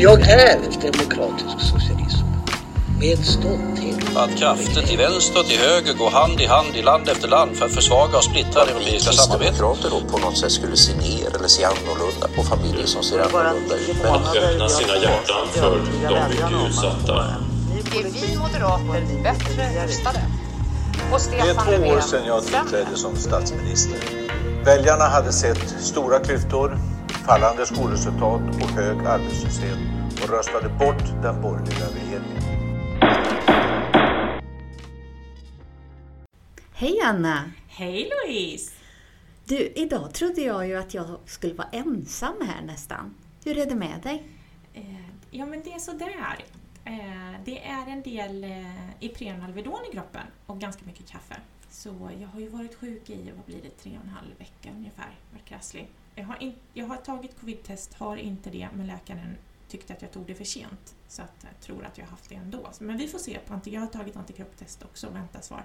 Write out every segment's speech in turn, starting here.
Och jag är demokratisk socialism. Med stolthet. Att krafter till vänster och till höger går hand i hand i land efter land för att försvaga och splittra det europeiska samarbetet. kristdemokrater då på något sätt skulle se ner eller se annorlunda på familjer som ser annorlunda ut. Att öppna sina hjärtan för de mycket utsatta. är vi moderater bättre rustade. Och Det är två år sedan jag tillträdde som statsminister. Väljarna hade sett stora klyftor, fallande skolresultat och hög arbetslöshet och röstade bort den borgerliga regeringen. Hej Anna! Hej Louise! Du, idag trodde jag ju att jag skulle vara ensam här nästan. Hur är det med dig? Eh, ja men det är sådär. Eh, det är en del eh, Ipren Alvedon i kroppen och ganska mycket kaffe. Så jag har ju varit sjuk i, vad blir det, tre och en halv vecka ungefär, varit krasslig. Jag har, in, jag har tagit covid-test, har inte det, men läkaren tyckte att jag tog det för sent. Så att jag tror att jag har haft det ändå. Men vi får se. Jag har tagit antikroppstest också och väntar svar.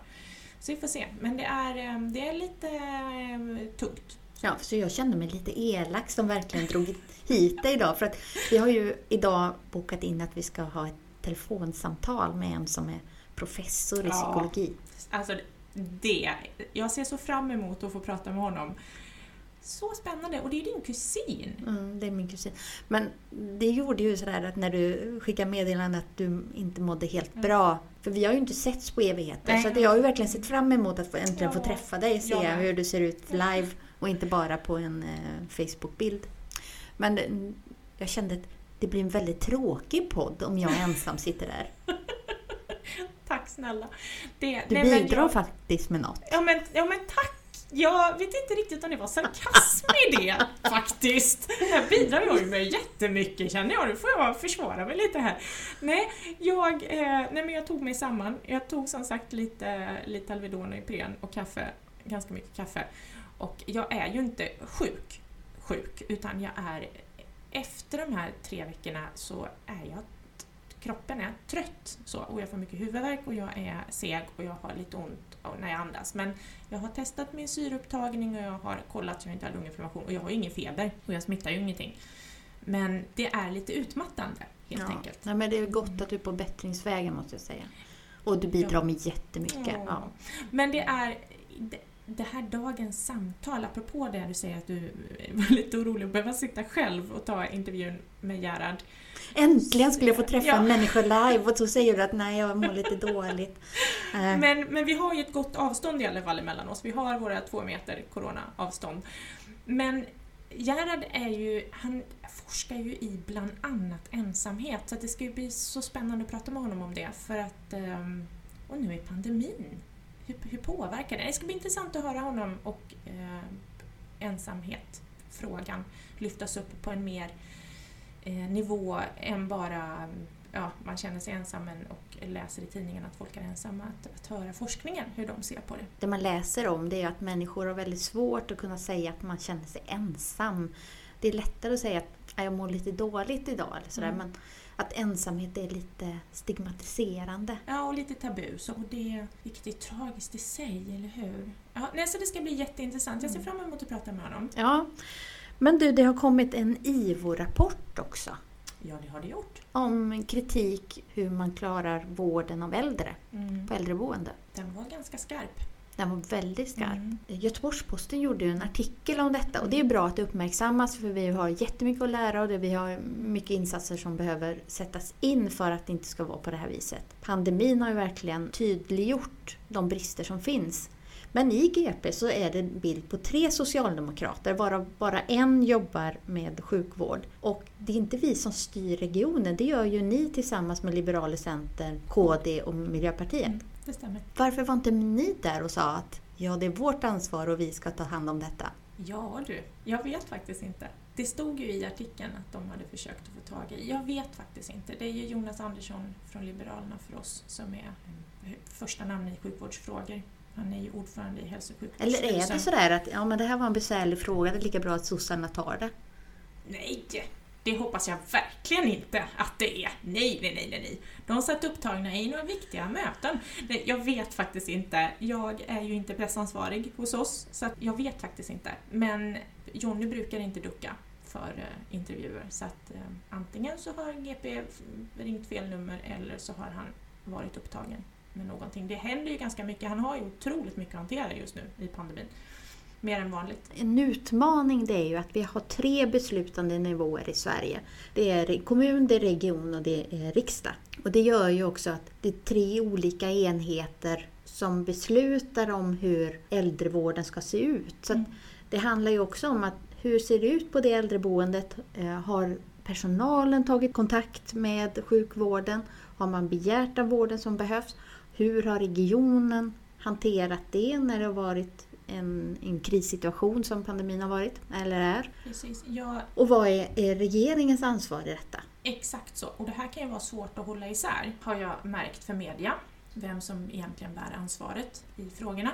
Så vi får se. Men det är, eh, det är lite eh, tungt. Ja, så jag kände mig lite elak som verkligen drog hit dig idag. För att vi har ju idag bokat in att vi ska ha ett telefonsamtal med en som är professor i Ja. psykologi. Alltså det, jag ser så fram emot att få prata med honom. Så spännande! Och det är din kusin. Mm, det är min kusin. Men det gjorde ju sådär att när du skickade meddelande att du inte mådde helt bra. För vi har ju inte setts på evigheter. Nej. Så att jag har ju verkligen sett fram emot att få, äntligen få Ja. träffa dig. Se Jag med. hur du ser ut live och inte bara på en eh, Facebook-bild. Men det- jag kände att det blir en väldigt tråkig podd om jag ensam sitter där. Tack snälla. Det, Du nej, men bidrar jag, faktiskt med något. ja, men, ja men tack! Jag vet inte riktigt om det var sarkasm i det faktiskt. Här bidrar jag ju med jättemycket känner jag. Nu får jag försvara mig lite här. Nej, jag, eh, nej men jag tog mig samman. Jag tog som sagt lite, lite Alvedon och Ipren och kaffe. Ganska mycket kaffe. Och jag är ju inte sjuk, sjuk, utan jag är efter de här tre veckorna så är jag kroppen är trött så, och jag får mycket huvudvärk och jag är seg och jag har lite ont när jag andas. Men jag har testat min syreupptagning och jag har kollat så jag inte har lunginflammation och jag har ju ingen feber och jag smittar ju ingenting. Men det är lite utmattande helt Ja. enkelt. Nej, men det är gott att du är på bättringsvägen måste jag säga. Och du bidrar Ja. med jättemycket. Ja. Ja. Men det är det- här dagens samtal, apropå det du säger att du var lite orolig att behöva sitta själv och ta intervjun med Gerhard. Äntligen skulle jag få träffa Ja. en människa live och så säger du att nej, jag mår lite dåligt. Eh, Men, men vi har ju ett gott avstånd i alla fall emellan oss. Vi har våra två meter corona-avstånd. Men Gerhard är ju, han forskar ju i bland annat ensamhet så det ska ju bli så spännande att prata med honom om det för att, ehm, och nu är pandemin, hur, hur påverkar det? Det ska bli intressant att höra honom och eh, ensamhet, frågan, lyftas upp på en mer eh, nivå än bara ja, man känner sig ensam och läser i tidningen att folk är ensamma, att, att höra forskningen, hur de ser på det. Det man läser om det är att människor har väldigt svårt att kunna säga att man känner sig ensam. Det är lättare att säga att "Ja, jag mår lite dåligt idag, eller sådär, Mm. men att ensamhet är lite stigmatiserande. Ja, och lite tabu, så, och det, vilket är tragiskt i sig, eller hur? Ja, nej, så det ska bli jätteintressant. Jag ser fram emot att prata med honom. Ja, men du, det har kommit en IVO-rapport också Ja, det har det gjort. om kritik hur man klarar vården av äldre Mm. på äldreboende. Den var ganska skarp. Den var väldigt skarp. Mm. Göteborgs-Posten gjorde ju en artikel om detta och det är bra att det uppmärksammas för vi har jättemycket att lära och det vi har mycket insatser som behöver sättas in för att det inte ska vara på det här viset. Pandemin har ju verkligen tydliggjort de brister som finns. Men i GP så är det en bild på tre socialdemokrater varav bara en jobbar med sjukvård. Och det är inte vi som styr regionen, det gör ju ni tillsammans med Liberaler Centern, KD och Miljöpartiet. Mm, det stämmer. Varför var inte ni där och sa att ja, det är vårt ansvar och vi ska ta hand om detta? Ja du, jag vet faktiskt inte. Det stod ju i artikeln att de hade försökt att få tag i. Jag vet faktiskt inte. Det är ju Jonas Andersson från Liberalerna för oss som är första namn i sjukvårdsfrågor. Han är ju ordförande i hälso och Eller är sjukvårdsstyrelsen. det sådär att ja, men det här var en besvärlig fråga, det är lika bra att sossarna tar det? Nej, det hoppas jag verkligen inte att det är. Nej, nej, nej, nej, nej. De satt upptagna i några viktiga möten. Nej, jag vet faktiskt inte. Jag är ju inte pressansvarig hos oss, så att jag vet faktiskt inte. Men Jonny brukar inte ducka för eh, intervjuer. Så att eh, antingen så har GP ringt fel nummer eller så har han varit upptagen med någonting. Det händer ju ganska mycket. Han har ju otroligt mycket att hantera just nu i pandemin. Mer än vanligt. En utmaning det är ju att vi har tre beslutande nivåer i Sverige. Det är kommun, det är region och det är riksdag. Och det gör ju också att det är tre olika enheter som beslutar om hur äldrevården ska se ut. Så Mm. Det handlar ju också om att hur ser det ut på det äldreboendet? Eh, Har personalen tagit kontakt med sjukvården? Har man begärt av vården som behövs? Hur har regionen hanterat det när det har varit en, en krissituation som pandemin har varit, eller är? Precis. Ja, Och vad är, är regeringens ansvar i detta? Exakt så. Och det här kan ju vara svårt att hålla isär, har jag märkt för media. Vem som egentligen bär ansvaret i frågorna.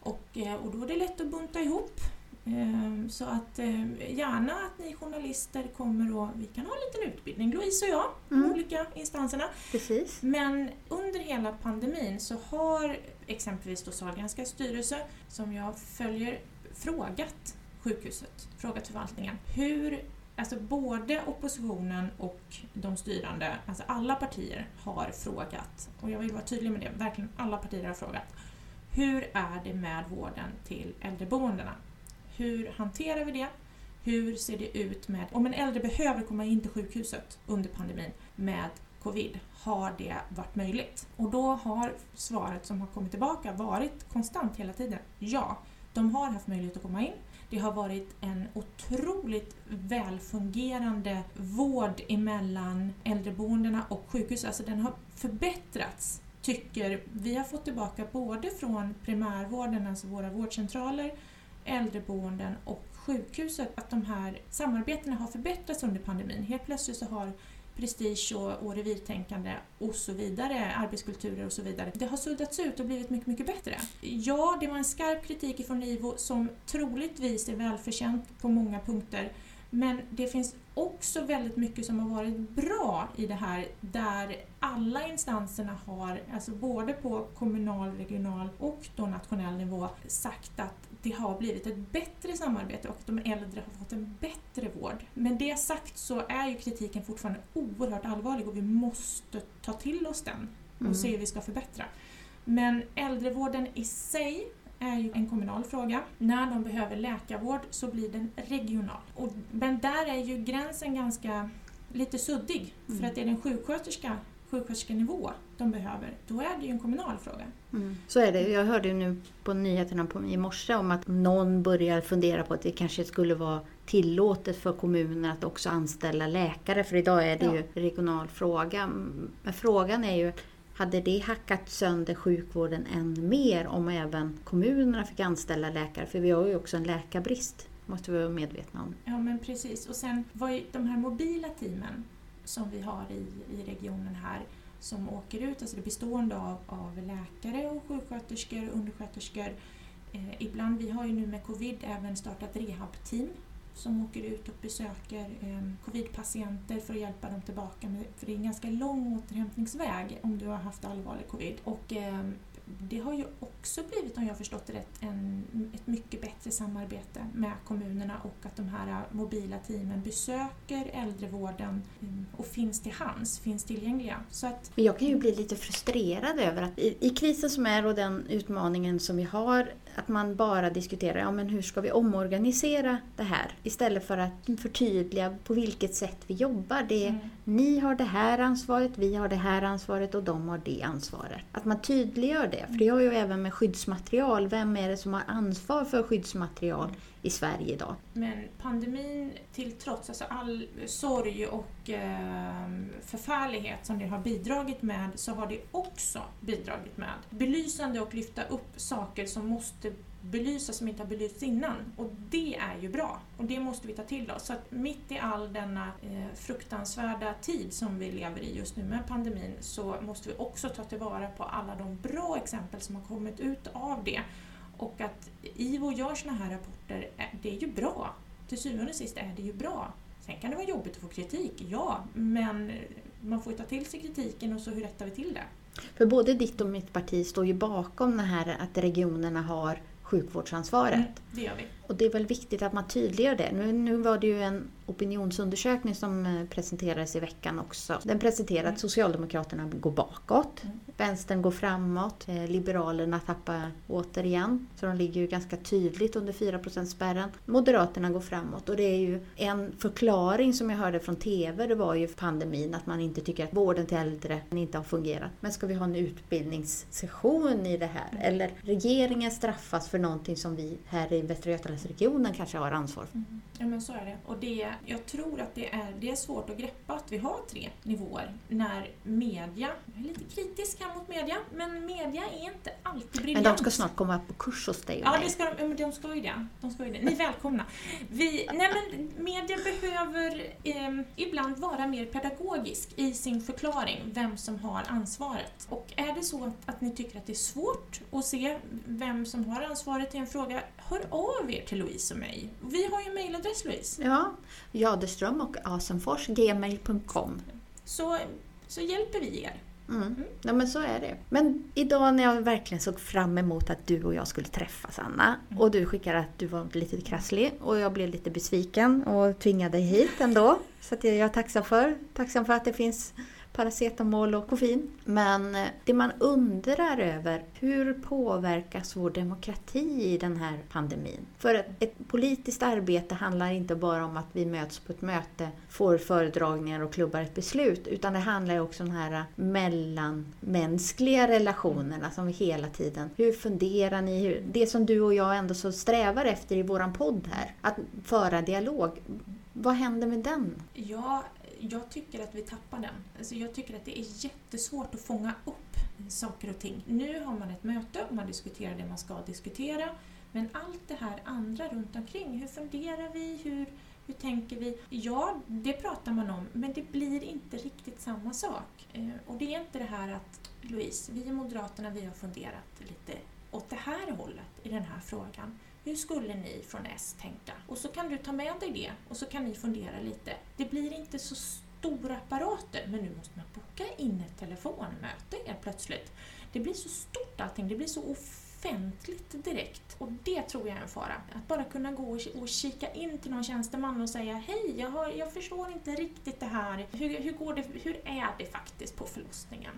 Och, eh, och då är det lätt att bunta ihop. Eh, Så att eh, gärna att ni journalister kommer och vi kan ha en liten utbildning, Louise och jag, de Mm. olika instanserna. Precis. Men under hela pandemin så har exempelvis då Sahlgrenska styrelse, som jag följer, frågat sjukhuset, frågat förvaltningen, hur Alltså både oppositionen och de styrande, alltså alla partier har frågat, och jag vill vara tydlig med det, verkligen alla partier har frågat. Hur är det med vården till äldreboendena? Hur hanterar vi det? Hur ser det ut med, om en äldre behöver komma in till sjukhuset under pandemin med covid, har det varit möjligt? Och då har svaret som har kommit tillbaka varit konstant hela tiden. Ja, de har haft möjlighet att komma in. Det har varit en otroligt välfungerande vård emellan äldreboendena och sjukhus. Alltså den har förbättrats, tycker vi. har fått tillbaka både från primärvården, alltså våra vårdcentraler, äldreboenden och sjukhuset, att de här samarbetena har förbättrats under pandemin. Helt plötsligt så har prestige och, och revirtänkande och så vidare, arbetskulturer och så vidare. Det har suddats ut och blivit mycket, mycket bättre. Ja, det var en skarp kritik från IVO som troligtvis är välförtjänt på många punkter. Men det finns också väldigt mycket som har varit bra i det här där alla instanserna har, alltså både på kommunal, regional och då nationell nivå, sagt att det har blivit ett bättre samarbete och de äldre har fått en bättre vård. Men det sagt så är ju kritiken fortfarande oerhört allvarlig och vi måste ta till oss den och Mm. se hur vi ska förbättra. Men äldrevården i sig är ju en kommunal fråga. När de behöver läkarvård så blir den regional. Och, men där är ju gränsen ganska lite suddig. Mm. För att är det en sjuksköterska, sjuksköterskenivå de behöver, då är det ju en kommunal fråga. Mm. Så är det. Jag hörde ju nu på nyheterna på, i morse om att någon börjar fundera på att det kanske skulle vara tillåtet för kommuner att också anställa läkare. För idag är det Ja. ju en regional fråga. Men frågan är ju, hade det hackat sönder sjukvården än mer om även kommunerna fick anställa läkare? För vi har ju också en läkarbrist, måste vi vara medvetna om. Ja men precis. Och sen var ju de här mobila teamen som vi har i, i regionen här som åker ut, alltså det bestående av, av läkare och sjuksköterskor och undersköterskor. Eh, ibland, vi har ju nu med covid även startat rehabteam som åker ut och besöker eh, för att hjälpa dem tillbaka. Med, för det är en ganska lång återhämtningsväg om du har haft allvarlig covid. Och, eh, det har ju också blivit, om jag har förstått det rätt, en, ett mycket bättre samarbete med kommunerna och att de här äh, mobila teamen besöker äldrevården ehm, och finns till hands, finns tillgängliga. Så att, Men jag kan ju bli lite frustrerad över att i, i krisen som är och den utmaningen som vi har, att man bara diskuterar ja, men hur ska vi omorganisera det här istället för att förtydliga på vilket sätt vi jobbar. Det är, Mm. Ni har det här ansvaret, vi har det här ansvaret och de har det ansvaret. Att man tydliggör det, för det har ju även med skyddsmaterial. Vem är det som har ansvar för skyddsmaterial i Sverige idag? Men pandemin till trots, alltså all sorg och eh, förfärlighet som det har bidragit med, så har det också bidragit med belysande och lyfta upp saker som måste belysas som inte har belysts innan. Och det är ju bra. Och det måste vi ta till oss. Så att mitt i all denna eh, fruktansvärda tid som vi lever i just nu med pandemin så måste vi också ta tillvara på alla de bra exempel som har kommit ut av det. Och att IVO gör såna här rapporter, eh, det är ju bra. Till syvende och sist är det ju bra. Sen kan det vara jobbigt att få kritik, ja, men man får ju ta till sig kritiken och så hur rättar vi till det? För både ditt och mitt parti står ju bakom det här att regionerna har sjukvårdsansvaret. Mm, det gör vi. Och det är väl viktigt att man tydliggör det. Nu, nu var det ju en opinionsundersökning som eh, presenterades i veckan också. Den presenterar att Socialdemokraterna går bakåt, Vänstern går framåt, eh, Liberalerna tappar återigen, så de ligger ju ganska tydligt under 4%-spärren. Moderaterna går framåt och det är ju en förklaring som jag hörde från TV, det var ju pandemin, att man inte tycker att vården till äldre inte har fungerat. Men ska vi ha en utbildningssession i det här? Eller regeringen straffas för någonting som vi här i Västra Götalandsregionen kanske har ansvar för? Ja men så är det. Och det, jag tror att det är, det är svårt att greppa att vi har tre nivåer när media, jag är lite kritisk här mot media, men media är inte alltid briljant. Men de ska snart komma på kurs hos dig och Ja, det ska de, de ska ju det. De ska ju det. Ni är välkomna. Vi, nej men media behöver eh, ibland vara mer pedagogisk i sin förklaring, vem som har ansvaret. Och är det så att, att ni tycker att det är svårt att se vem som har ansvaret i en fråga, hör av er till Louise och mig. Vi har ju en mejladress Louise, Ja, Jaderström och Asenfors, gmail.com. så, så hjälper vi er. Mm. Ja, men så är det. Men idag när jag verkligen såg fram emot att du och jag skulle träffas, Anna, och du skickade att du var lite krasslig och jag blev lite besviken och tvingade dig hit ändå. Så jag är tacksam för. Tacksam för att det finns paracetamol och koffein. Men eh, det man undrar över, hur påverkas vår demokrati i den här pandemin? För ett, politiskt arbete handlar inte bara om att vi möts på ett möte, får föredragningar och klubbar ett beslut, utan det handlar också om de här eh, mellanmänskliga relationerna som vi hela tiden... Hur funderar ni? Det som du och jag ändå så strävar efter i våran podd här, att föra dialog. Vad händer med den? Ja, jag tycker att vi tappar den. Alltså jag tycker att det är jättesvårt att fånga upp saker och ting. Nu har man ett möte och man diskuterar det man ska diskutera. Men allt det här andra runt omkring, hur funderar vi? Hur, hur tänker vi? Ja, det pratar man om, men det blir inte riktigt samma sak. Eh, och det är inte det här att Louise, vi i Moderaterna, vi har funderat lite åt det här hållet i den här frågan. Hur skulle ni från S tänka? Och så kan du ta med dig det och så kan ni fundera lite. Det blir inte så stora apparater, men nu måste man boka in ett telefonmöte helt plötsligt. Det blir så stort allting, det blir så offentligt direkt. Och det tror jag är en fara. Att bara kunna gå och ki- och kika in till någon tjänsteman och säga Hej, jag, har, jag förstår inte riktigt det här. Hur, hur, går det, hur är det faktiskt på förlossningen?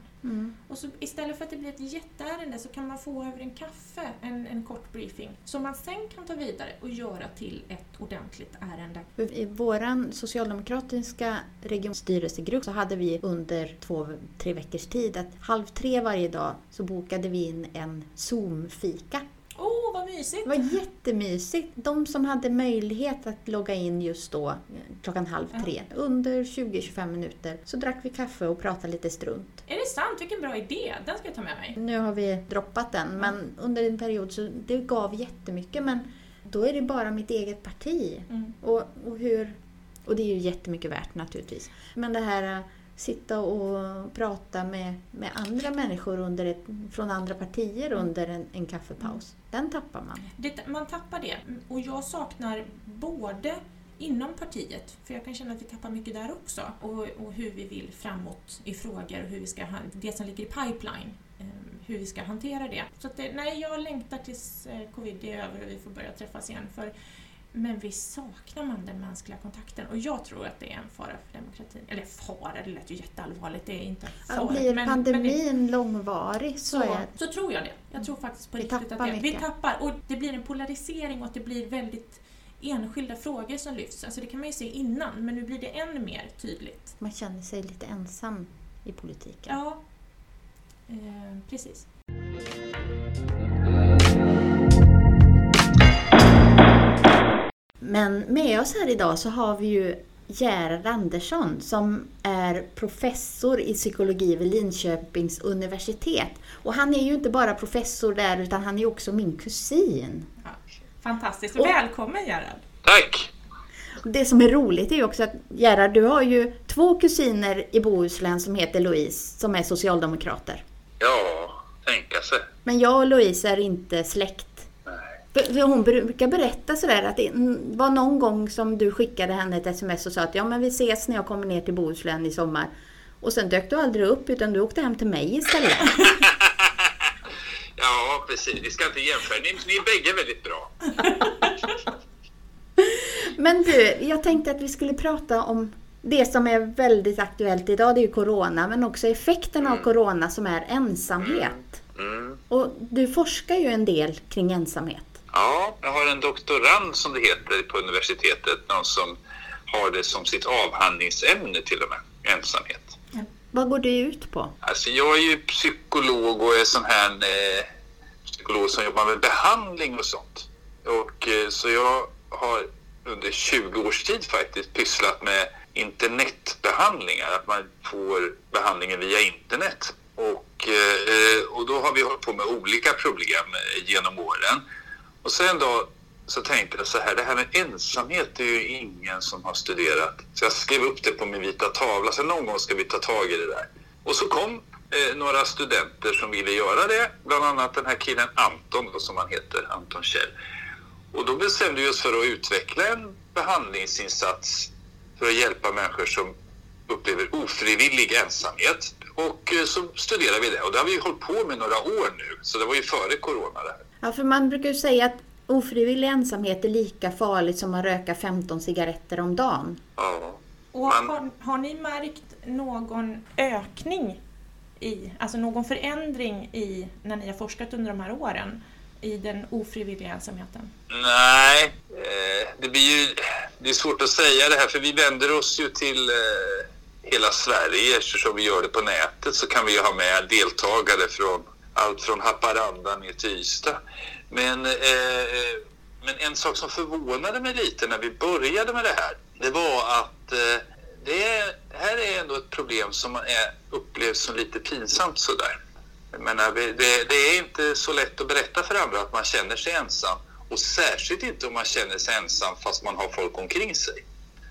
Och så istället för att det blir ett jätteärende så kan man få över en kaffe en, en kort briefing som man sen kan ta vidare och göra till ett ordentligt ärende. I vår socialdemokratiska regionstyrelsegrupp så hade vi under två, tre veckors tid att halv tre varje dag så bokade vi in en Zoom-fika. Åh, oh, vad mysigt! Det var jättemysigt. De som hade möjlighet att logga in just då eh, klockan halv tre, under 20-25 minuter, så drack vi kaffe och pratade lite strunt. Är det sant? Vilken bra idé! Den ska jag ta med mig. Nu har vi droppat den, men under en period så det gav jättemycket. Men då är det bara mitt eget parti. Mm. Och, och, hur, och det är ju jättemycket värt naturligtvis. Men det här att sitta och prata med, med andra människor under ett, från andra partier under en, en kaffepaus, den tappar man. Det, man tappar det. Och jag saknar både inom partiet, för jag kan känna att vi tappar mycket där också, och, och hur vi vill framåt i frågor och hur vi ska, det som ligger i pipeline, eh, hur vi ska hantera det. Så att det, nej, jag längtar tills eh, covid är över och vi får börja träffas igen. För, men visst saknar man den mänskliga kontakten och jag tror att det är en fara för demokratin. Eller fara, det lät ju jätteallvarligt, det är inte en fara. Blir men- men pandemin långvarig så, så, är så tror jag det. Jag tror faktiskt på Vi riktigt att det, vi mycket. tappar. Och det blir en polarisering och att det blir väldigt enskilda frågor som lyfts. Alltså det kan man ju se innan, men nu blir det ännu mer tydligt. man känner sig lite ensam i politiken. Ja, eh, precis. Men med oss här idag så har vi ju Gerhard Andersson som är professor i psykologi vid Linköpings universitet. Och han är ju inte bara professor där utan han är också min kusin. Ja, fantastiskt. Och- Välkommen Gerhard! Tack! Det som är roligt är ju också att Gerhard, du har ju två kusiner i Bohuslän som heter Louise som är socialdemokrater. Ja, tänka sig. Men jag och Louise är inte släkt. Hon brukar berätta sådär att det var någon gång som du skickade henne ett sms och sa att ja men vi ses när jag kommer ner till Bohuslän i sommar. Och sen dök du aldrig upp utan du åkte hem till mig istället. Ja, precis. Vi ska inte jämföra. Ni, ni är bägge väldigt bra. Men du, jag tänkte att vi skulle prata om det som är väldigt aktuellt idag, det är ju Corona, men också effekten av Corona som är ensamhet. Mm. Och du forskar ju en del kring ensamhet. Ja, jag har en doktorand som det heter på universitetet, någon som har det som sitt avhandlingsämne till och med, ensamhet. Vad går det ut på? Alltså jag är ju psykolog och är sån här eh, psykolog som jobbar med behandling och sånt. Och eh, så jag har under 20 års tid faktiskt pysslat med internetbehandlingar, att man får behandlingen via internet. Och, eh, och då har vi hållit på med olika problem eh, genom åren. Och sen då så tänkte jag så här, det här med ensamhet det är ju ingen som har studerat. Så jag skrev upp det på min vita tavla, så någon gång ska vi ta tag i det där. Och så kom eh, några studenter som ville göra det, bland annat den här killen Anton då, som han heter, Anton Kjell. Och då bestämde vi oss för att utveckla en behandlingsinsats för att hjälpa människor som upplever ofrivillig ensamhet. Och eh, så studerade vi det och det har vi hållit på med några år nu, så det var ju före corona det här. Ja, för man brukar ju säga att ofrivillig ensamhet är lika farligt som att röka 15 cigaretter om dagen. Ja. Och har, har ni märkt någon ökning i, alltså någon förändring i, när ni har forskat under de här åren, i den ofrivilliga ensamheten? Nej, eh, det blir ju det är svårt att säga det här för vi vänder oss ju till eh, hela Sverige eftersom vi gör det på nätet så kan vi ju ha med deltagare från allt från Haparanda ner till Ystad. Men, eh, eh, men en sak som förvånade mig lite när vi började med det här, det var att eh, det är, här är ändå ett problem som är, upplevs som lite pinsamt sådär. Jag menar, det, det är inte så lätt att berätta för andra att man känner sig ensam och särskilt inte om man känner sig ensam fast man har folk omkring sig.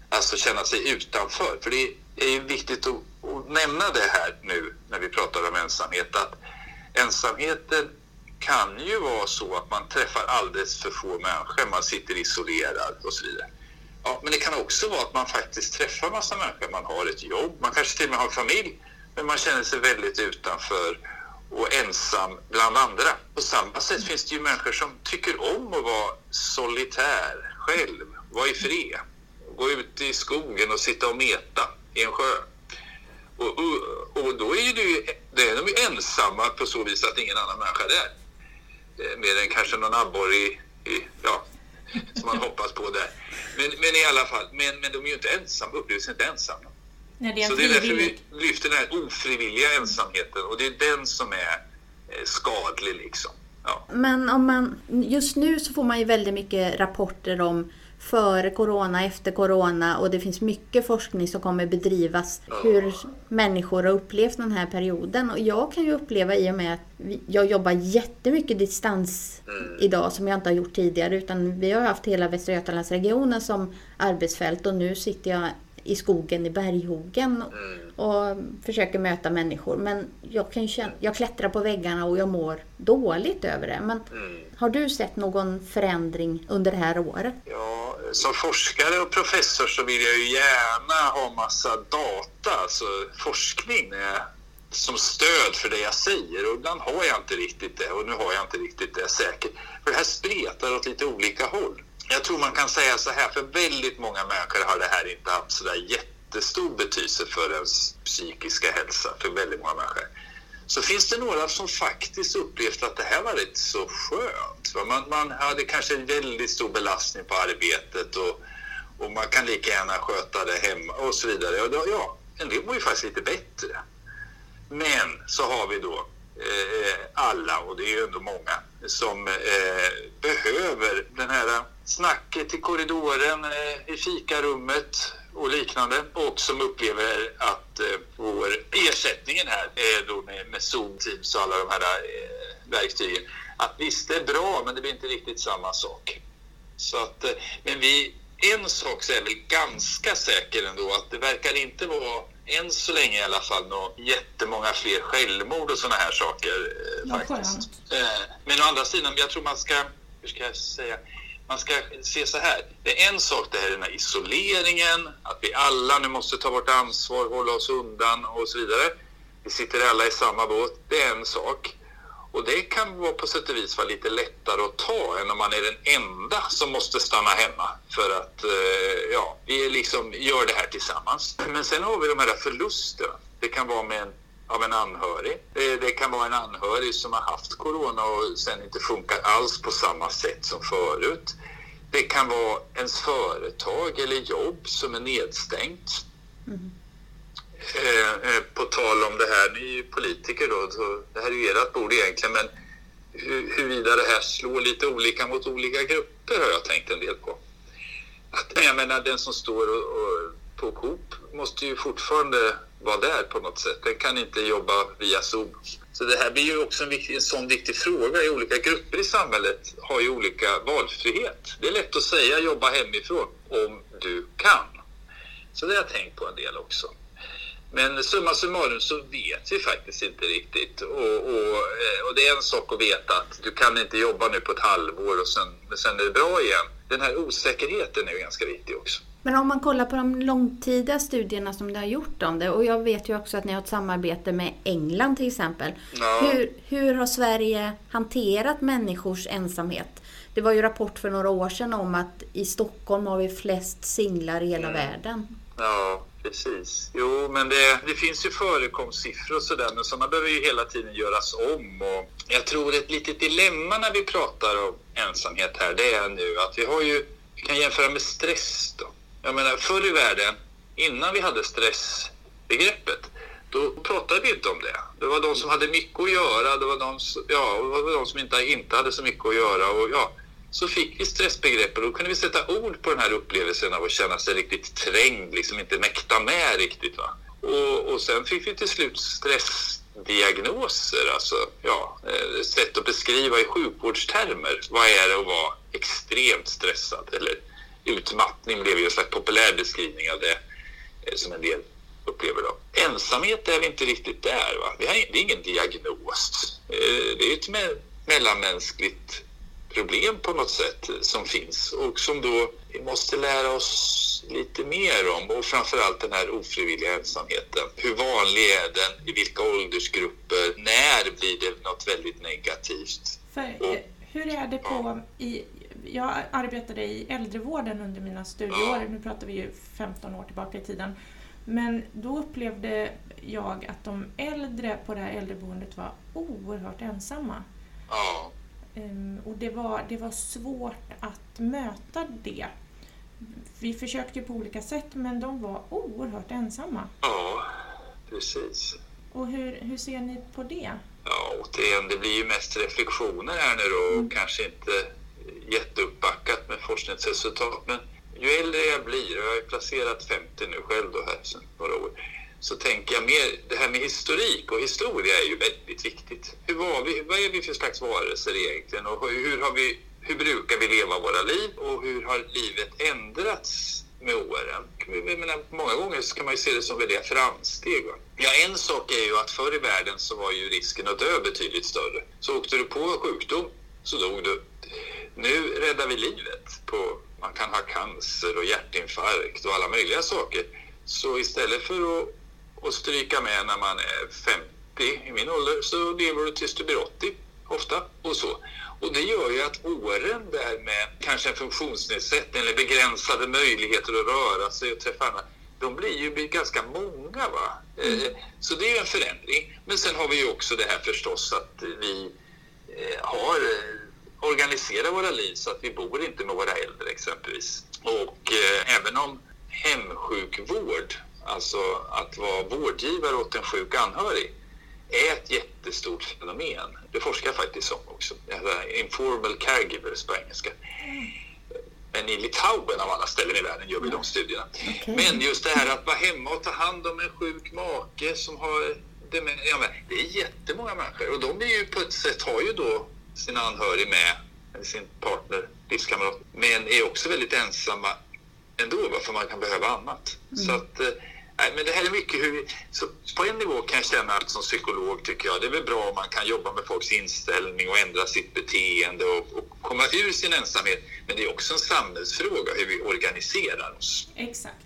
Alltså känna sig utanför. För det är ju viktigt att, att nämna det här nu när vi pratar om ensamhet att ensamheten kan ju vara så att man träffar alldeles för få människor, man sitter isolerad och så vidare. Ja, men det kan också vara att man faktiskt träffar massa människor, man har ett jobb, man kanske till och med har familj, men man känner sig väldigt utanför och ensam bland andra. På samma sätt finns det ju människor som tycker om att vara solitär, själv, vara i fred, gå ut i skogen och sitta och meta i en sjö. Och, och, och då är, det ju, det är de ju ensamma på så vis att ingen annan människa är där. Eh, Mer än kanske någon abborre i, i, ja, som man hoppas på där. Men, men i alla fall, men, men de är ju inte ensamma, upplever sig inte ensamma. Nej, det Så det är därför vi lyfter den här ofrivilliga ensamheten och det är den som är eh, skadlig liksom. Ja. Men om man, just nu så får man ju väldigt mycket rapporter om före corona, efter corona och det finns mycket forskning som kommer bedrivas hur människor har upplevt den här perioden. Och jag kan ju uppleva i och med att jag jobbar jättemycket distans idag som jag inte har gjort tidigare utan vi har haft hela Västra Götalandsregionen som arbetsfält och nu sitter jag i skogen i Berghogen och försöker möta människor. Men jag, kan känna, jag klättrar på väggarna och jag mår dåligt över det. Men har du sett någon förändring under det här året? Ja, som forskare och professor så vill jag ju gärna ha massa data, alltså forskning som stöd för det jag säger och ibland har jag inte riktigt det och nu har jag inte riktigt det säkert. För det här spretar åt lite olika håll. Jag tror man kan säga så här, för väldigt många människor har det här inte haft sådär jättestor betydelse för ens psykiska hälsa, för väldigt många människor. Så finns det några som faktiskt upplevt att det här var rätt så skönt. Man, man hade kanske en väldigt stor belastning på arbetet och, och man kan lika gärna sköta det hemma och så vidare. Och då, ja, en del mår ju faktiskt lite bättre. Men så har vi då Eh, alla, och det är ju ändå många, som eh, behöver den här snacket i korridoren, eh, i fikarummet och liknande och som upplever att vår ersättningen här då med, med Zoom, Teams och alla de här verktygen, att visst det är bra men det blir inte riktigt samma sak. Så att, men vi, en sak så är väl ganska säker ändå att det verkar inte vara, än så länge i alla fall, nå jättemånga fler självmord och sådana här saker. Eh, Vad faktiskt. Eh, Men å andra sidan, jag tror man ska, hur ska jag säga, man ska se så här. Det är en sak det här den här isoleringen, att vi alla nu måste ta vårt ansvar, hålla oss undan och så vidare. Vi sitter alla i samma båt, det är en sak. Och det kan vara på sätt och vis vara lite lättare att ta än om man är den enda som måste stanna hemma för att eh, ja, vi liksom gör det här tillsammans. Men sen har vi de här förlusterna. Det kan vara med en, av en anhörig. Eh, det, kan vara en anhörig som har haft corona och sen inte funkar alls på samma sätt som förut. Det kan vara ens företag eller jobb som är nedstängt. Mm. Eh, eh, på tal om det här, ni är ju politiker då, så det här är ju ert bord egentligen, men hur, huruvida det här slår lite olika mot olika grupper har jag tänkt en del på. Att, jag menar, den som står och, och, på Coop måste ju fortfarande vara där på något sätt. Den kan inte jobba via Zoom. Så det här blir ju också en, viktig, en sån viktig fråga. I olika grupper i samhället har ju olika valfrihet. Det är lätt att säga jobba hemifrån om du kan. Så det har jag tänkt på en del också. Men summa summarum så vet vi faktiskt inte riktigt. Och, och, eh, och, det är en sak att veta att du kan inte jobba nu på ett halvår och sen, men sen är det bra igen. Den här osäkerheten är ju ganska viktig också. Men om man kollar på de långtida studierna som det har gjort om det och jag vet ju också att ni har ett samarbete med England till exempel. Ja. Hur, hur har Sverige hanterat människors ensamhet? Det var ju rapport för några år sedan om att i Stockholm har vi flest singlar i hela världen. Ja, precis. Jo, men det, det finns ju förekomstsiffror och sådär, men sådana behöver ju hela tiden göras om. Och jag tror ett litet dilemma när vi pratar om ensamhet här, det är nu att vi har ju, vi kan jämföra med stress då. Jag menar, förr i världen, innan vi hade stressbegreppet, då pratade vi inte om det. Det var de som hade mycket att göra, det var de, som- ja, det var de som inte, inte hade så mycket att göra. Och, ja, så fick vi stressbegreppet och då kunde vi sätta ord på den här upplevelsen av att känna sig riktigt trängd, liksom inte mäkta med riktigt. Va? Och, och sen fick vi till slut stressdiagnoser, alltså ja, ett sätt att beskriva i sjukvårdstermer. Vad är det att vara extremt stressad? Eller utmattning blev ju en slags populär beskrivning av det eh, som en del upplever då. Ensamhet är vi inte riktigt där. Va? Det är ingen diagnos. Eh, det är ett mellanmänskligt problem på något sätt som finns och som då vi måste lära oss lite mer om och framförallt den här ofrivilliga ensamheten. Hur vanlig är den? I vilka åldersgrupper? När blir det något väldigt negativt? För, eh, hur är det på... I, jag arbetade i äldrevården under mina studieår. Nu pratar vi ju 15 år tillbaka i tiden. Men då upplevde jag att de äldre på det här äldreboendet var oerhört ensamma. Ja, Och det var, det var svårt att möta det. Vi försökte på olika sätt men de var oerhört ensamma. ja, precis. Och hur, hur ser ni på det? Ja, återigen, det blir ju mest reflektioner här nu då och kanske inte jätteuppbackat med forskningsresultat. Men ju äldre jag blir, och jag har ju placerat 50 nu själv då här sedan några år, så tänker jag mer, det här med historik och historia är ju väldigt viktigt. Hur var vi, vad är vi för slags varelser egentligen och hur, har vi, hur brukar vi leva våra liv och hur har livet ändrats med åren? Jag menar, många gånger så kan man ju se det som väldiga framsteg. Va? Ja, en sak är ju att förr i världen så var ju risken att dö betydligt större. Så åkte du på sjukdom så dog du. Nu räddar vi livet på, man kan ha cancer och hjärtinfarkt och alla möjliga saker. Så istället för att, att stryka med när man är 50 i min ålder så lever du tills du blir 80 ofta och så. Och det gör ju att åren där med kanske en funktionsnedsättning eller begränsade möjligheter att röra sig och träffa andra, de blir ju ganska många. Va? Eh, Så det är ju en förändring. Men sen har vi ju också det här förstås att vi eh, har eh, organiserat våra liv så att vi bor inte med våra äldre exempelvis. Och även om hemsjukvård, alltså att vara vårdgivare åt en sjuk anhörig, är ett jättestort fenomen. Det forskar jag faktiskt om också. Informal caregivers på engelska. Men i Litauen av alla ställen i världen gör vi de studierna. Men just det här att vara hemma och ta hand om en sjuk make som har demens. Ja, det är jättemånga människor och de är ju på ett sätt har ju då sin anhörig med, eller sin partner, livskamrat, men är också väldigt ensamma ändå, för man kan behöva annat. Så att, eh, nej, men det här är mycket hur vi, så på en nivå kan jag känna att som psykolog tycker jag det är väl bra om man kan jobba med folks inställning och ändra sitt beteende och, och komma ur sin ensamhet. Men det är också en samhällsfråga hur vi organiserar oss. Exakt.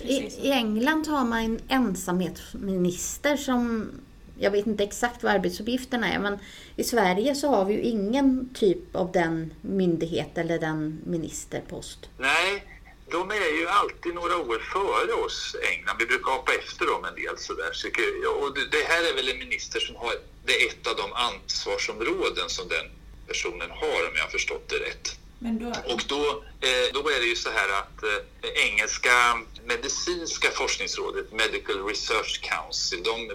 I. I England har man en ensamhetsminister som jag vet inte exakt vad arbetsuppgifterna är, men i Sverige så har vi ju ingen typ av den myndighet eller den ministerpost. Nej, de är ju alltid några år före oss, England. Vi brukar hoppa efter dem en del sådär. Så, och det, här är väl en minister som har, det är ett av de ansvarsområden som den personen har om jag har förstått det rätt. Då, Och då, eh, då är det ju så här att eh, engelska medicinska forskningsrådet, Medical Research Council, de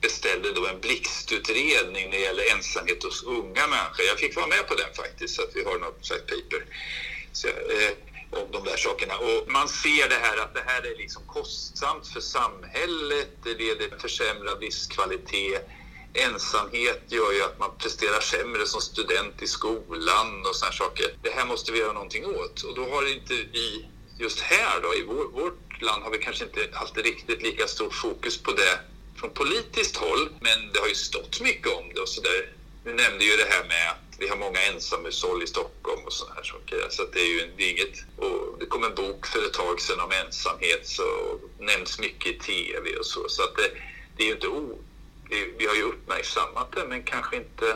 beställde då en blixtutredning när det gäller ensamhet hos unga människor. Jag fick vara med på den faktiskt, så att vi har något slags paper så, eh, om de där sakerna. Och man ser det här att det här är liksom kostsamt för samhället, det leder till försämrad livskvalitet. Ensamhet gör ju att man presterar sämre som student i skolan och sådana saker. Det här måste vi göra någonting åt och då har inte vi just här då i vår, vårt land har vi kanske inte haft riktigt lika stort fokus på det från politiskt håll, men det har ju stått mycket om det och så där. Du nämnde ju det här med att vi har många ensamhushåll i Stockholm och sådana här saker. Så det är ju det är inget, och det kom en bok för ett tag sedan om ensamhet så nämns mycket i tv och så. Så att det, det är ju inte o, det, vi har ju uppmärksammat det men kanske inte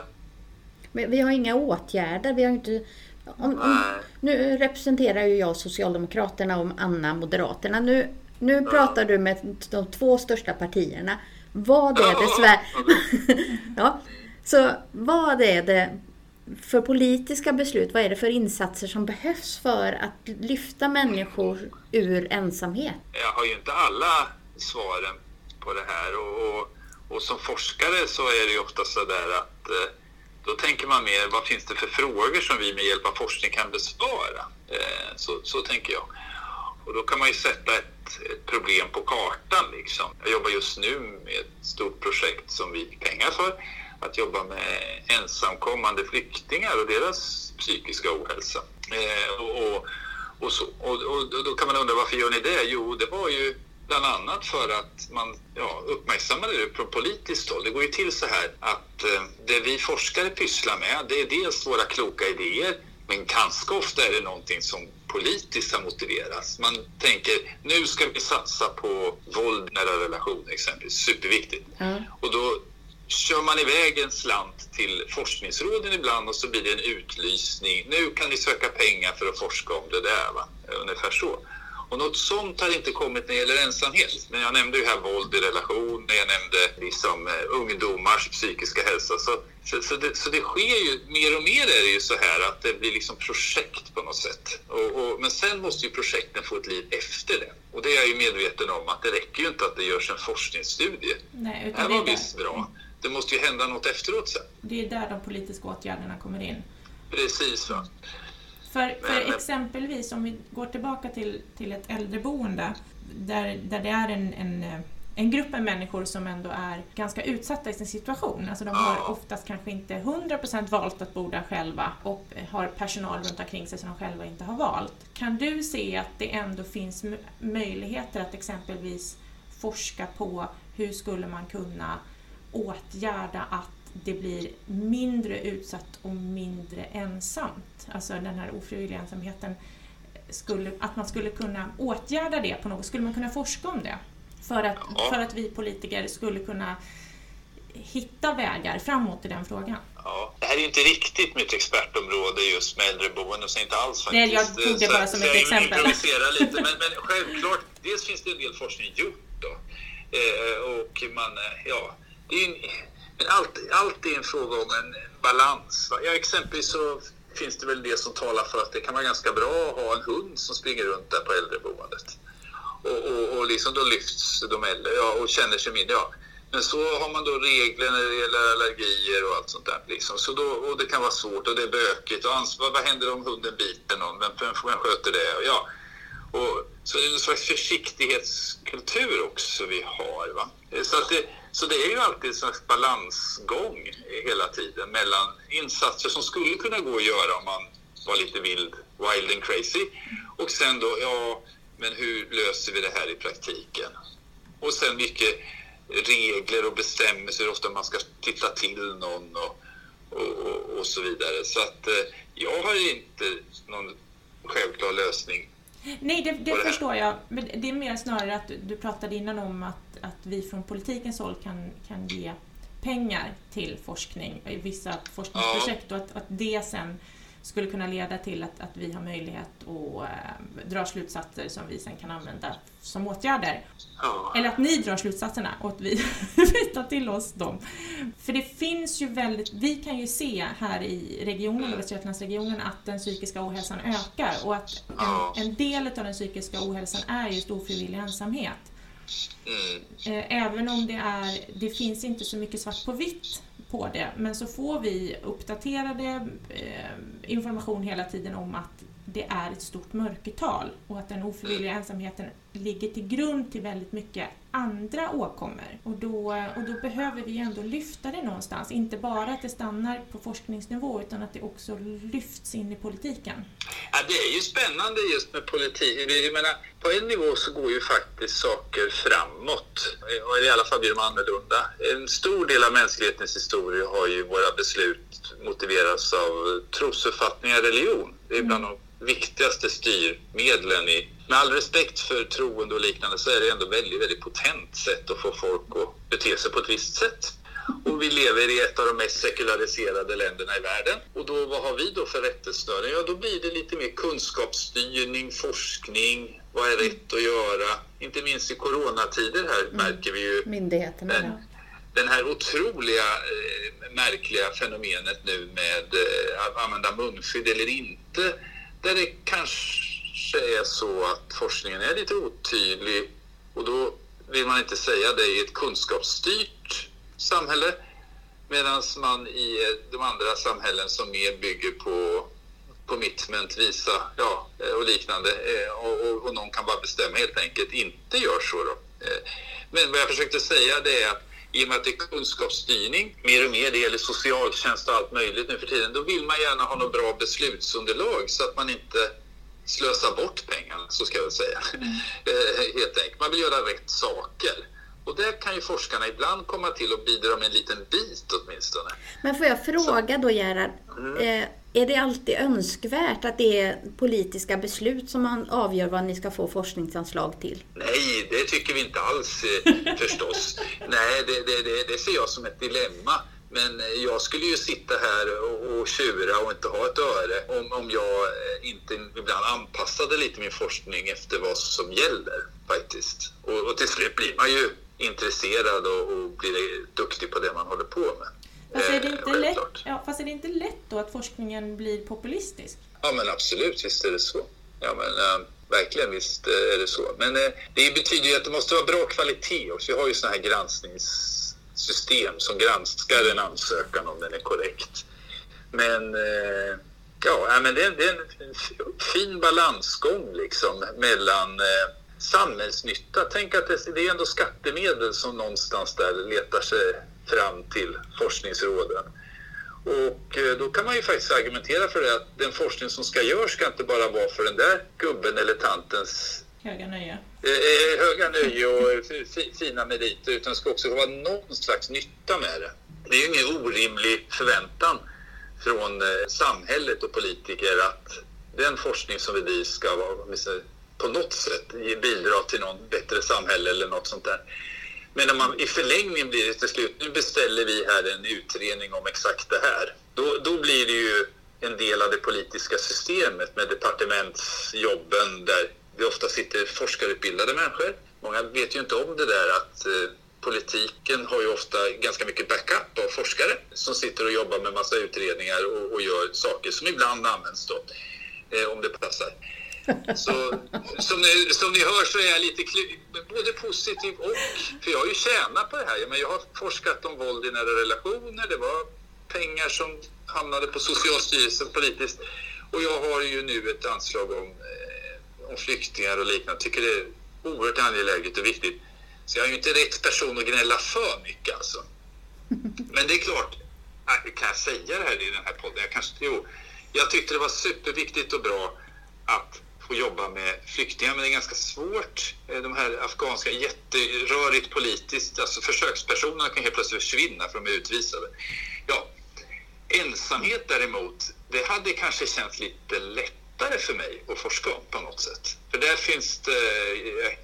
Men vi har inga åtgärder. Vi har inte, om, om, nu representerar ju jag Socialdemokraterna och Anna Moderaterna. Nu, nu pratar du med de två största partierna. Vad är det Sverige... ja, så vad är det för politiska beslut? Vad är det för insatser som behövs för att lyfta människor ur ensamhet? Jag har ju inte alla svaren på det här och, och, och som forskare så är det ju ofta så där att eh, då tänker man mer vad finns det för frågor som vi med hjälp av forskning kan besvara? Eh, så, så tänker jag. Och då kan man ju sätta ett, ett problem på kartan liksom. Jag jobbar just nu med ett stort projekt som vi fick pengar för. Att jobba med ensamkommande flyktingar och deras psykiska ohälsa. Eh, och, och, så. Och, och då kan man undra varför gör ni det? Jo, det var ju bland annat för att man ja, uppmärksammade det från politiskt håll. Det går ju till så här att eh, det vi forskare pysslar med, det är dels våra kloka idéer, men ganska ofta är det någonting som politiskt har motiverats. Man tänker, nu ska vi satsa på våld nära relationer exempelvis, superviktigt. Ja. Och då kör man iväg en slant till forskningsråden ibland och så blir det en utlysning. Nu kan ni söka pengar för att forska om det där, va? ungefär så. Och något sånt har inte kommit när det gäller ensamhet. Men jag nämnde ju här våld i relationer, jag nämnde liksom eh, ungdomars psykiska hälsa. Så, så, så, det, så det sker ju, mer och mer är det ju så här att det blir liksom projekt på något sätt. Och, och, men sen måste ju projekten få ett liv efter det. Och det är jag ju medveten om att det räcker ju inte att det görs en forskningsstudie. nej, Det utan här var visst bra. Det måste ju hända något efteråt sen. det är där de politiska åtgärderna kommer in. Precis va. För, för Men- exempelvis om vi går tillbaka till, till ett äldreboende där, där det är en, en, en grupp med människor som ändå är ganska utsatta i sin situation. Alltså de har oftast kanske inte 100% valt att bo där själva och har personal runt omkring sig som de själva inte har valt. Kan du se att det ändå finns möjligheter att exempelvis forska på hur skulle man kunna åtgärda att det blir mindre utsatt och mindre ensamt. Alltså den här ofrivilliga ensamheten. Skulle, att man skulle kunna åtgärda det på något Skulle man kunna forska om det? För att, Ja. för att vi politiker skulle kunna hitta vägar framåt i den frågan. Ja, det här är inte riktigt mitt expertområde just med äldreboenden, så inte alls faktiskt. Nej, jag tog det Så- bara som så ett jag exempel. improviserar lite, men, men självklart, dels finns det en del forskning gjort då. Eh, och man, eh, ja, det är en, men allt, allt är en fråga om en balans. Ja, exempelvis så finns det väl det som talar för att det kan vara ganska bra att ha en hund som springer runt där på äldreboendet. Och, och, och liksom då lyfts de äldre ja, och känner sig mindre. Ja. Men så har man då regler när det gäller allergier och allt sånt där. Liksom. Så då, och det kan vara svårt och det är bökigt. Och ansvar, vad händer om hunden biter någon? Vem, vem, vem sköter det? Och ja. och, så det är en slags försiktighetskultur också vi har. Va? Så, att det, så det är ju alltid en balansgång hela tiden mellan insatser som skulle kunna gå att göra om man var lite vild, wild and crazy. Och sen då, ja, men hur löser vi det här i praktiken? Och sen mycket regler och bestämmelser, hur ofta man ska titta till någon och, och, och, och så vidare. Så att eh, jag har inte någon självklar lösning. Nej, det, det förstår jag. Men det är mer snarare att du, du pratade innan om att att vi från politikens håll kan, kan ge pengar till forskning i vissa forskningsprojekt och att, att det sen skulle kunna leda till att, att vi har möjlighet att äh, dra slutsatser som vi sen kan använda som åtgärder. Ja. Eller att ni drar slutsatserna och att vi, vi tar till oss dem. För det finns ju väldigt, vi kan ju se här i regionen, Västra Götalandsregionen, att den psykiska ohälsan ökar och att en, en del av den psykiska ohälsan är just ofrivillig ensamhet. Mm. Även om det, är, det finns inte så mycket svart på vitt på det, men så får vi uppdaterade eh, information hela tiden om att det är ett stort mörkertal och att den ofrivilliga ensamheten ligger till grund till väldigt mycket andra åkommor. Och då, och då behöver vi ändå lyfta det någonstans, inte bara att det stannar på forskningsnivå utan att det också lyfts in i politiken. Ja, det är ju spännande just med politik. Jag menar, på en nivå så går ju faktiskt saker framåt. Eller i alla fall blir de annorlunda. En stor del av mänsklighetens historia har ju våra beslut motiverats av trosuppfattningar, religion. Det är bland de viktigaste styrmedlen i med all respekt för troende och liknande så är det ändå väldigt, väldigt potent sätt att få folk att bete sig på ett visst sätt. Och vi lever i ett av de mest sekulariserade länderna i världen. Och då, vad har vi då för rättesnören? Ja, då blir det lite mer kunskapsstyrning, forskning, vad är rätt att göra? Inte minst i coronatider här märker vi ju Myndigheterna, den, ja. den här otroliga eh, märkliga fenomenet nu med eh, att använda munskydd eller inte. Där det kanske är så att forskningen är lite otydlig och då vill man inte säga det i ett kunskapsstyrt samhälle medan man i de andra samhällen som mer bygger på commitment, visa ja, och liknande eh, och, och, och någon kan bara bestämma helt enkelt inte gör så. Då. Eh, men vad jag försökte säga det är att i och med att det är kunskapsstyrning mer och mer, det gäller socialtjänst och allt möjligt nu för tiden, då vill man gärna ha något bra beslutsunderlag så att man inte slösar bort pengarna, så ska jag säga. Eh, Helt enkelt. Man vill göra rätt saker. Och där kan ju forskarna ibland komma till och bidra med en liten bit åtminstone. Men får jag fråga då Gerhard, eh, är det alltid önskvärt att det är politiska beslut som man avgör vad ni ska få forskningsanslag till? Nej, det tycker vi inte alls eh, förstås. Nej, det, det, det, ser jag som ett dilemma. Men eh, jag skulle ju sitta här och, och tjura och inte ha ett öre om, om jag eh, inte ibland anpassade lite min forskning efter vad som gäller faktiskt. Och, och till slut blir man ju intresserad och, och blir duktig på det man håller på med. Fast är, det Eh, inte lätt, ja, fast är det inte lätt då att forskningen blir populistisk? Ja men absolut, visst är det så. Ja men äh, verkligen visst eh, är det så. Men äh, det betyder ju att det måste vara bra kvalitet också. Vi har ju sådana här granskningssystem som granskar en ansökan om den är korrekt. Men äh, ja, men det, är- det är en fin balansgång liksom mellan samhällsnytta. Tänk att det, det är ändå skattemedel som någonstans där letar sig fram till forskningsråden. Och eh, då kan man ju faktiskt argumentera för det att den forskning som ska göras ska inte bara vara för den där gubben eller tantens Höga nöje. eh, eh, höga nöje och fi- fina meriter utan det ska också vara någon slags nytta med det. Det är ju ingen orimlig förväntan från eh, samhället och politiker att den forskning som bedrivs ska vara, på något sätt bidra till någon bättre samhälle eller något sånt där. Men när man i förlängningen blir det till slut, nu beställer vi här en utredning om exakt det här. Då, då blir det ju en del av det politiska systemet med departementsjobben där det ofta sitter forskarutbildade människor. Många vet ju inte om det där att eh, politiken har ju ofta ganska mycket backup av forskare som sitter och jobbar med massa utredningar och, och gör saker som ibland används då, eh, om det passar. Så, som, ni, som ni hör så är jag lite både positiv och... För jag har ju tjänat på det här. Men jag har forskat om våld i nära relationer. Det var pengar som hamnade på Socialstyrelsen politiskt. Och jag har ju nu ett anslag om, eh, om flyktingar och liknande. tycker det är oerhört angeläget och viktigt. Så jag är ju inte rätt person att gnälla för mycket alltså. Men det är klart, kan jag säga det här i den här podden? Jag kanske, jo, jag tyckte det var superviktigt och bra att få jobba med flyktingar, men det är ganska svårt. Eh, De här afghanska, jätterörigt politiskt, alltså försökspersonerna kan helt plötsligt försvinna för de är utvisade. Ja, ensamhet däremot, det hade kanske känts lite lättare för mig att forska om på något sätt. För där finns det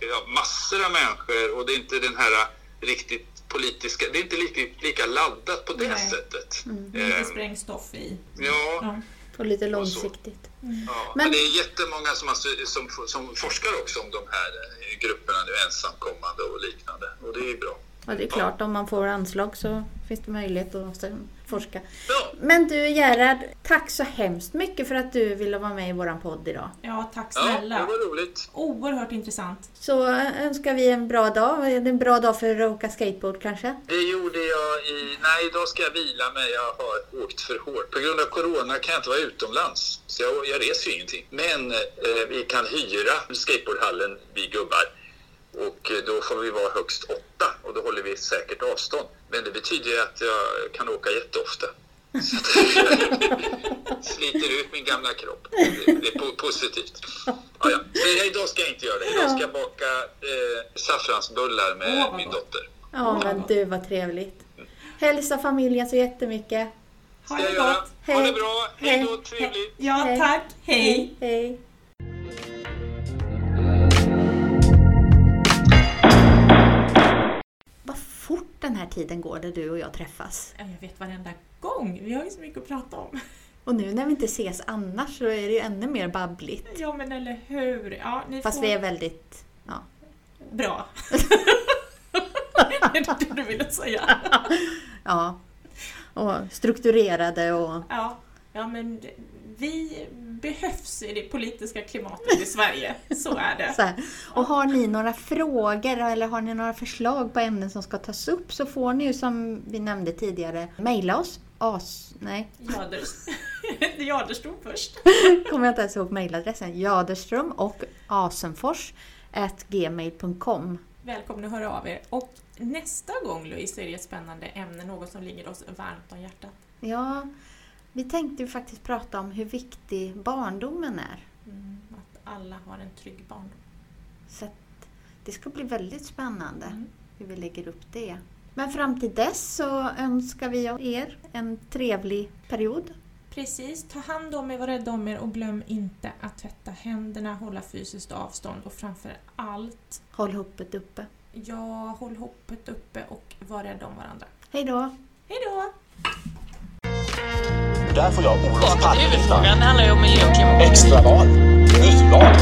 ja, massor av människor och det är inte den här riktigt politiska, det är inte lika, lika laddat på det Nej. sättet. Lite Eh, sprängstoff i. ja, Ja. Och lite långsiktigt. Ja, Men- men det är jättemånga som, alltså, som, som forskar också om de här eh, grupperna nu, ensamkommande och liknande. Och det är ju bra. Ja, det är klart. Om man får anslag så finns det möjlighet att forska. Ja, Men du Gerhard, tack så hemskt mycket för att du ville vara med i våran podd idag. Ja, tack ja snälla. det var roligt. Oerhört intressant. Så önskar vi en bra dag. Är det en bra dag för att åka skateboard kanske? Det gjorde jag i... Nej, idag ska jag vila mig. Jag har åkt för hårt. På grund av corona kan jag inte vara utomlands. Så jag, jag reser ju ingenting. Men eh, vi kan hyra skateboardhallen, vi gubbar. Och eh, då får vi vara högst åtta och då håller vi säkert avstånd. Men det betyder ju att jag kan åka jätteofta. Så att- Sliter ut min gamla kropp. Det, är po- positivt. Ja, ja. Så idag ska jag inte göra det. Idag ska jag baka eh, saffransbullar med vad min dotter. Ja, men du vad trevligt. Hälsa familjen så jättemycket. Ha det jag gott. Ha det bra. Hej då, trevligt. Ja, tack. Hej. Hej. Den här tiden går där du och jag träffas. Ja, Jag vet varenda gång. Vi har ju så mycket att prata om. Och nu när vi inte ses annars så är det ju ännu mer babbligt. Ja, men eller hur. Ja, Fast får... vi är väldigt... Ja. Bra. det är det du ville säga. ja. Och strukturerade och... Ja, ja men vi behövs i det politiska klimatet i Sverige. Så är det. Så. Och har ni några frågor eller har ni några förslag på ämnen som ska tas upp så får ni ju som vi nämnde tidigare mejla oss. As... Nej, Jaders... Jaderstrom först. kommer jag inte ens ihåg mejladressen. Jaderström och asenfors at gmail.com. Välkomna att höra av er. Och nästa gång Louise är det ett spännande ämne, något som ligger oss varmt om hjärtat. Ja, vi tänkte ju faktiskt prata om hur viktig barndomen är. Mm, att alla har en trygg barndom. Så att det ska bli väldigt spännande Mm. hur vi lägger upp det. Men fram till dess så önskar vi er en trevlig period. Precis, ta hand om er, var rädda om er och glöm inte att tvätta händerna, hålla fysiskt avstånd och framför allt, Håll hoppet uppe. ja, håll hoppet uppe och var rädda om varandra. Hej då! Hej då! Där får jag Olof Palme huvudfrågan, det handlar ju om miljö och klimat. Extraval, nyval,